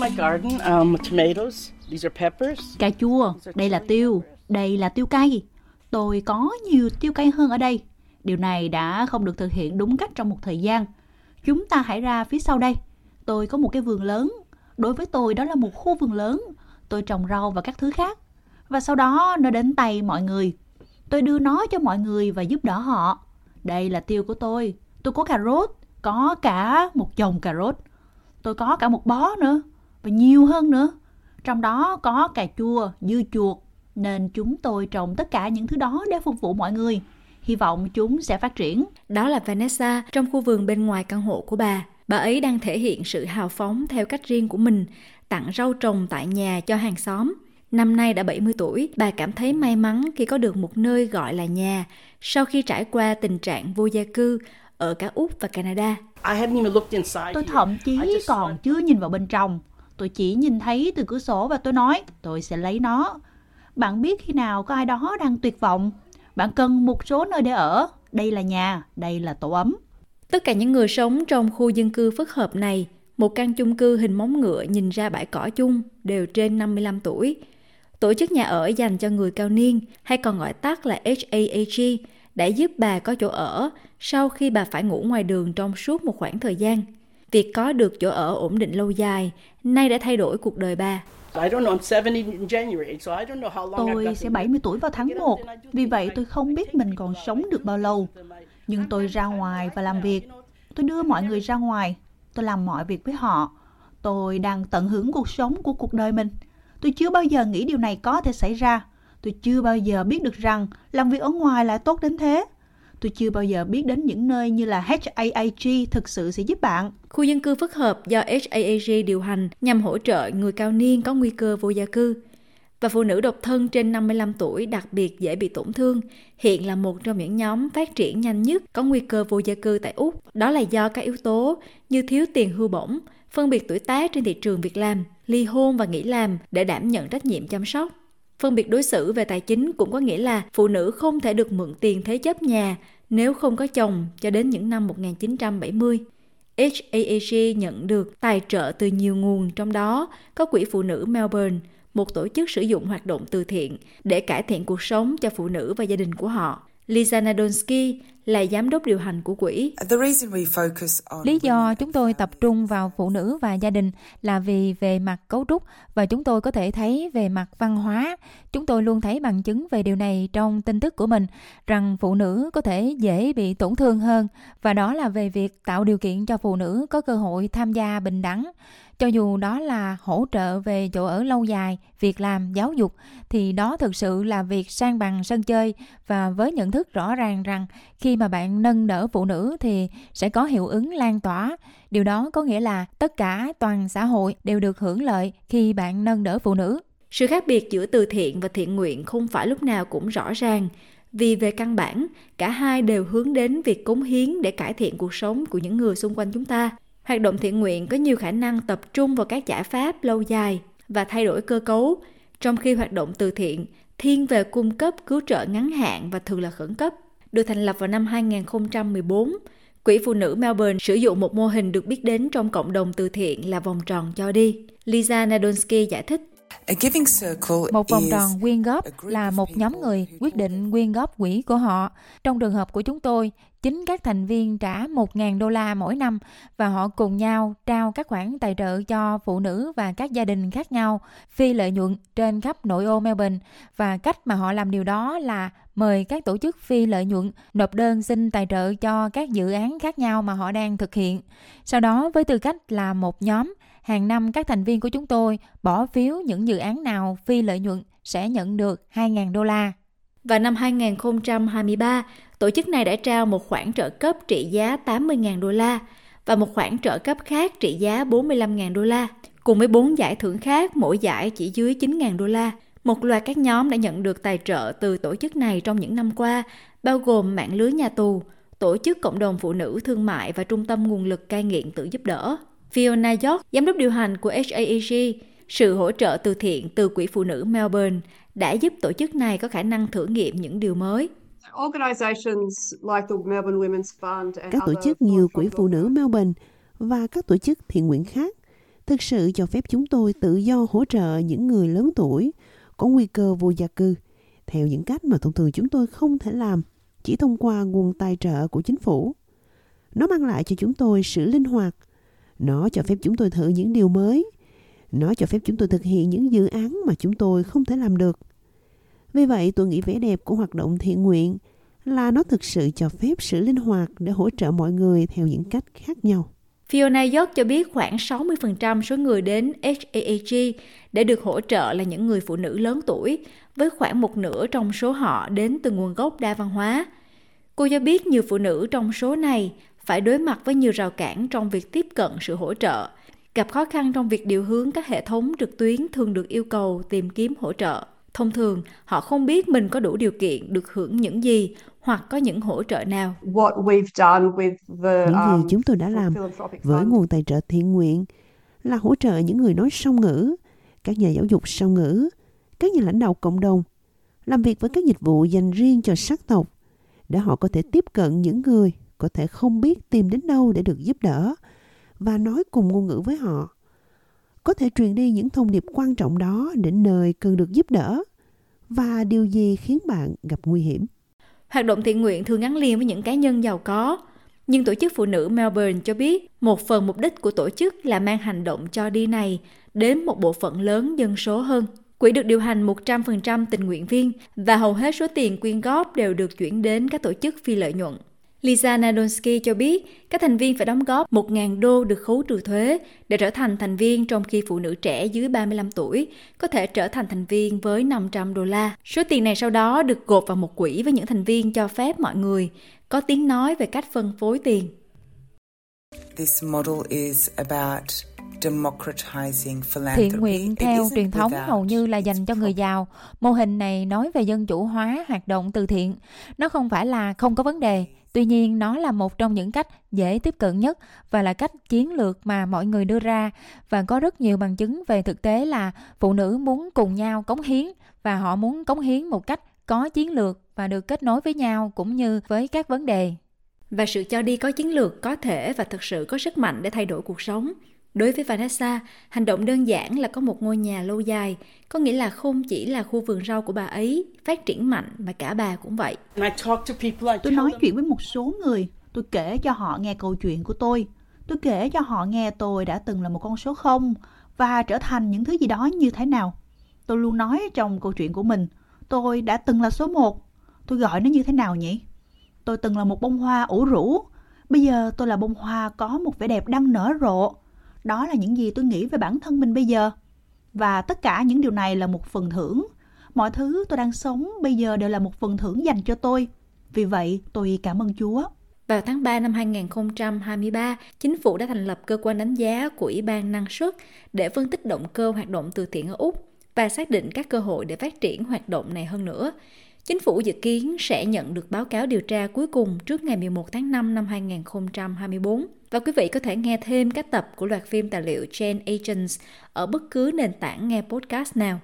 my garden, um, tomatoes. These are peppers. Cà chua, đây là tiêu, đây là tiêu cay. Tôi có nhiều tiêu cay hơn ở đây. Điều này đã không được thực hiện đúng cách trong một thời gian. Chúng ta hãy ra phía sau đây. Tôi có một cái vườn lớn. Đối với tôi đó là một khu vườn lớn. Tôi trồng rau và các thứ khác. Và sau đó nó đến tay mọi người. Tôi đưa nó cho mọi người và giúp đỡ họ. Đây là tiêu của tôi. Tôi có cà rốt, có cả một chồng cà rốt. Tôi có cả một bó nữa và nhiều hơn nữa. Trong đó có cà chua, dưa chuột, nên chúng tôi trồng tất cả những thứ đó để phục vụ mọi người. Hy vọng chúng sẽ phát triển. Đó là Vanessa trong khu vườn bên ngoài căn hộ của bà. Bà ấy đang thể hiện sự hào phóng theo cách riêng của mình, tặng rau trồng tại nhà cho hàng xóm. Năm nay đã 70 tuổi, bà cảm thấy may mắn khi có được một nơi gọi là nhà sau khi trải qua tình trạng vô gia cư ở cả Úc và Canada. Tôi thậm chí còn chưa nhìn vào bên trong. Tôi chỉ nhìn thấy từ cửa sổ và tôi nói tôi sẽ lấy nó. Bạn biết khi nào có ai đó đang tuyệt vọng, bạn cần một số nơi để ở. Đây là nhà, đây là tổ ấm. Tất cả những người sống trong khu dân cư phức hợp này, một căn chung cư hình móng ngựa nhìn ra bãi cỏ chung, đều trên 55 tuổi. Tổ chức nhà ở dành cho người cao niên, hay còn gọi tắt là HAAG, đã giúp bà có chỗ ở sau khi bà phải ngủ ngoài đường trong suốt một khoảng thời gian. Việc có được chỗ ở ổn định lâu dài nay đã thay đổi cuộc đời bà. Tôi sẽ 70 tuổi vào tháng 1, vì vậy tôi không biết mình còn sống được bao lâu. Nhưng tôi ra ngoài và làm việc. Tôi đưa mọi người ra ngoài. Tôi làm mọi việc với họ. Tôi đang tận hưởng cuộc sống của cuộc đời mình. Tôi chưa bao giờ nghĩ điều này có thể xảy ra. Tôi chưa bao giờ biết được rằng làm việc ở ngoài lại tốt đến thế. Tôi chưa bao giờ biết đến những nơi như là HAAG thực sự sẽ giúp bạn. Khu dân cư phức hợp do HAAG điều hành nhằm hỗ trợ người cao niên có nguy cơ vô gia cư. Và phụ nữ độc thân trên 55 tuổi đặc biệt dễ bị tổn thương, hiện là một trong những nhóm phát triển nhanh nhất có nguy cơ vô gia cư tại Úc. Đó là do các yếu tố như thiếu tiền hưu bổng, phân biệt tuổi tác trên thị trường việc làm, ly hôn và nghỉ làm để đảm nhận trách nhiệm chăm sóc. Phân biệt đối xử về tài chính cũng có nghĩa là phụ nữ không thể được mượn tiền thế chấp nhà nếu không có chồng cho đến những năm 1970. HAAG nhận được tài trợ từ nhiều nguồn, trong đó có Quỹ Phụ nữ Melbourne, một tổ chức sử dụng hoạt động từ thiện để cải thiện cuộc sống cho phụ nữ và gia đình của họ. Lisa Nadonsky là giám đốc điều hành của quỹ. Lý do chúng tôi tập trung vào phụ nữ và gia đình là vì về mặt cấu trúc và chúng tôi có thể thấy về mặt văn hóa. Chúng tôi luôn thấy bằng chứng về điều này trong tin tức của mình rằng phụ nữ có thể dễ bị tổn thương hơn và đó là về việc tạo điều kiện cho phụ nữ có cơ hội tham gia bình đẳng cho dù đó là hỗ trợ về chỗ ở lâu dài việc làm giáo dục thì đó thực sự là việc sang bằng sân chơi và với nhận thức rõ ràng rằng khi mà bạn nâng đỡ phụ nữ thì sẽ có hiệu ứng lan tỏa. Điều đó có nghĩa là tất cả toàn xã hội đều được hưởng lợi khi bạn nâng đỡ phụ nữ. Sự khác biệt giữa từ thiện và thiện nguyện không phải lúc nào cũng rõ ràng. Vì về căn bản cả hai đều hướng đến việc cống hiến để cải thiện cuộc sống của những người xung quanh chúng ta. Hoạt động thiện nguyện có nhiều khả năng tập trung vào các giải pháp lâu dài và thay đổi cơ cấu, trong khi hoạt động từ thiện thiên về cung cấp cứu trợ ngắn hạn và thường là khẩn cấp. Được thành lập vào năm 2014, Quỹ Phụ nữ Melbourne sử dụng một mô hình được biết đến trong cộng đồng từ thiện là vòng tròn cho đi. Lisa Nadonsky giải thích. Một vòng tròn quyên góp là một nhóm người quyết định quyên góp quỹ của họ. Trong trường hợp của chúng tôi, chính các thành viên trả 1.000 đô la mỗi năm và họ cùng nhau trao các khoản tài trợ cho phụ nữ và các gia đình khác nhau phi lợi nhuận trên khắp nội ô Melbourne và cách mà họ làm điều đó là mời các tổ chức phi lợi nhuận nộp đơn xin tài trợ cho các dự án khác nhau mà họ đang thực hiện. Sau đó với tư cách là một nhóm, hàng năm các thành viên của chúng tôi bỏ phiếu những dự án nào phi lợi nhuận sẽ nhận được 2.000 đô la. Và năm 2023, tổ chức này đã trao một khoản trợ cấp trị giá 80.000 đô la và một khoản trợ cấp khác trị giá 45.000 đô la, cùng với bốn giải thưởng khác mỗi giải chỉ dưới 9.000 đô la. Một loạt các nhóm đã nhận được tài trợ từ tổ chức này trong những năm qua, bao gồm mạng lưới nhà tù, tổ chức cộng đồng phụ nữ thương mại và trung tâm nguồn lực cai nghiện tự giúp đỡ. Fiona York, giám đốc điều hành của HAEG, sự hỗ trợ từ thiện từ Quỹ Phụ nữ Melbourne đã giúp tổ chức này có khả năng thử nghiệm những điều mới. Các tổ chức như Quỹ Phụ nữ Melbourne và các tổ chức thiện nguyện khác thực sự cho phép chúng tôi tự do hỗ trợ những người lớn tuổi có nguy cơ vô gia cư theo những cách mà thông thường chúng tôi không thể làm chỉ thông qua nguồn tài trợ của chính phủ. Nó mang lại cho chúng tôi sự linh hoạt. Nó cho phép chúng tôi thử những điều mới. Nó cho phép chúng tôi thực hiện những dự án mà chúng tôi không thể làm được. Vì vậy, tôi nghĩ vẻ đẹp của hoạt động thiện nguyện là nó thực sự cho phép sự linh hoạt để hỗ trợ mọi người theo những cách khác nhau. Fiona York cho biết khoảng 60% số người đến HAAG để được hỗ trợ là những người phụ nữ lớn tuổi, với khoảng một nửa trong số họ đến từ nguồn gốc đa văn hóa. Cô cho biết nhiều phụ nữ trong số này phải đối mặt với nhiều rào cản trong việc tiếp cận sự hỗ trợ, gặp khó khăn trong việc điều hướng các hệ thống trực tuyến thường được yêu cầu tìm kiếm hỗ trợ. Thông thường, họ không biết mình có đủ điều kiện được hưởng những gì hoặc có những hỗ trợ nào. những gì um, chúng tôi đã làm với nguồn tài trợ thiện nguyện là hỗ trợ những người nói song ngữ, các nhà giáo dục song ngữ, các nhà lãnh đạo cộng đồng, làm việc với các dịch vụ dành riêng cho sắc tộc để họ có thể tiếp cận những người có thể không biết tìm đến đâu để được giúp đỡ và nói cùng ngôn ngữ với họ có thể truyền đi những thông điệp quan trọng đó đến nơi cần được giúp đỡ và điều gì khiến bạn gặp nguy hiểm. Hoạt động thiện nguyện thường gắn liền với những cá nhân giàu có, nhưng tổ chức phụ nữ Melbourne cho biết một phần mục đích của tổ chức là mang hành động cho đi này đến một bộ phận lớn dân số hơn. Quỹ được điều hành 100% tình nguyện viên và hầu hết số tiền quyên góp đều được chuyển đến các tổ chức phi lợi nhuận. Lisa Nadonsky cho biết các thành viên phải đóng góp 1.000 đô được khấu trừ thuế để trở thành thành viên trong khi phụ nữ trẻ dưới 35 tuổi có thể trở thành thành viên với 500 đô la. Số tiền này sau đó được gộp vào một quỹ với những thành viên cho phép mọi người có tiếng nói về cách phân phối tiền. This model is about Thiện nguyện theo truyền thống hầu như là dành cho người giàu. Mô hình này nói về dân chủ hóa hoạt động từ thiện. Nó không phải là không có vấn đề, tuy nhiên, nó là một trong những cách dễ tiếp cận nhất và là cách chiến lược mà mọi người đưa ra. Và có rất nhiều bằng chứng về thực tế là phụ nữ muốn cùng nhau cống hiến và họ muốn cống hiến một cách có chiến lược và được kết nối với nhau cũng như với các vấn đề. Và sự cho đi có chiến lược có thể và thực sự có sức mạnh để thay đổi cuộc sống. Đối với Vanessa, hành động đơn giản là có một ngôi nhà lâu dài, có nghĩa là không chỉ là khu vườn rau của bà ấy phát triển mạnh mà cả bà cũng vậy. Tôi nói chuyện với một số người, tôi kể cho họ nghe câu chuyện của tôi. Tôi kể cho họ nghe tôi đã từng là một con số không và trở thành những thứ gì đó như thế nào. Tôi luôn nói trong câu chuyện của mình, tôi đã từng là số một. Tôi gọi nó như thế nào nhỉ? Tôi từng là một bông hoa ủ rũ. Bây giờ tôi là bông hoa có một vẻ đẹp đang nở rộ đó là những gì tôi nghĩ về bản thân mình bây giờ. Và tất cả những điều này là một phần thưởng. Mọi thứ tôi đang sống bây giờ đều là một phần thưởng dành cho tôi. Vì vậy, tôi cảm ơn Chúa. Vào tháng 3 năm 2023, chính phủ đã thành lập cơ quan đánh giá của Ủy ban năng suất để phân tích động cơ hoạt động từ thiện ở Úc và xác định các cơ hội để phát triển hoạt động này hơn nữa. Chính phủ dự kiến sẽ nhận được báo cáo điều tra cuối cùng trước ngày 11 tháng 5 năm 2024. Và quý vị có thể nghe thêm các tập của loạt phim tài liệu Gen Agents ở bất cứ nền tảng nghe podcast nào.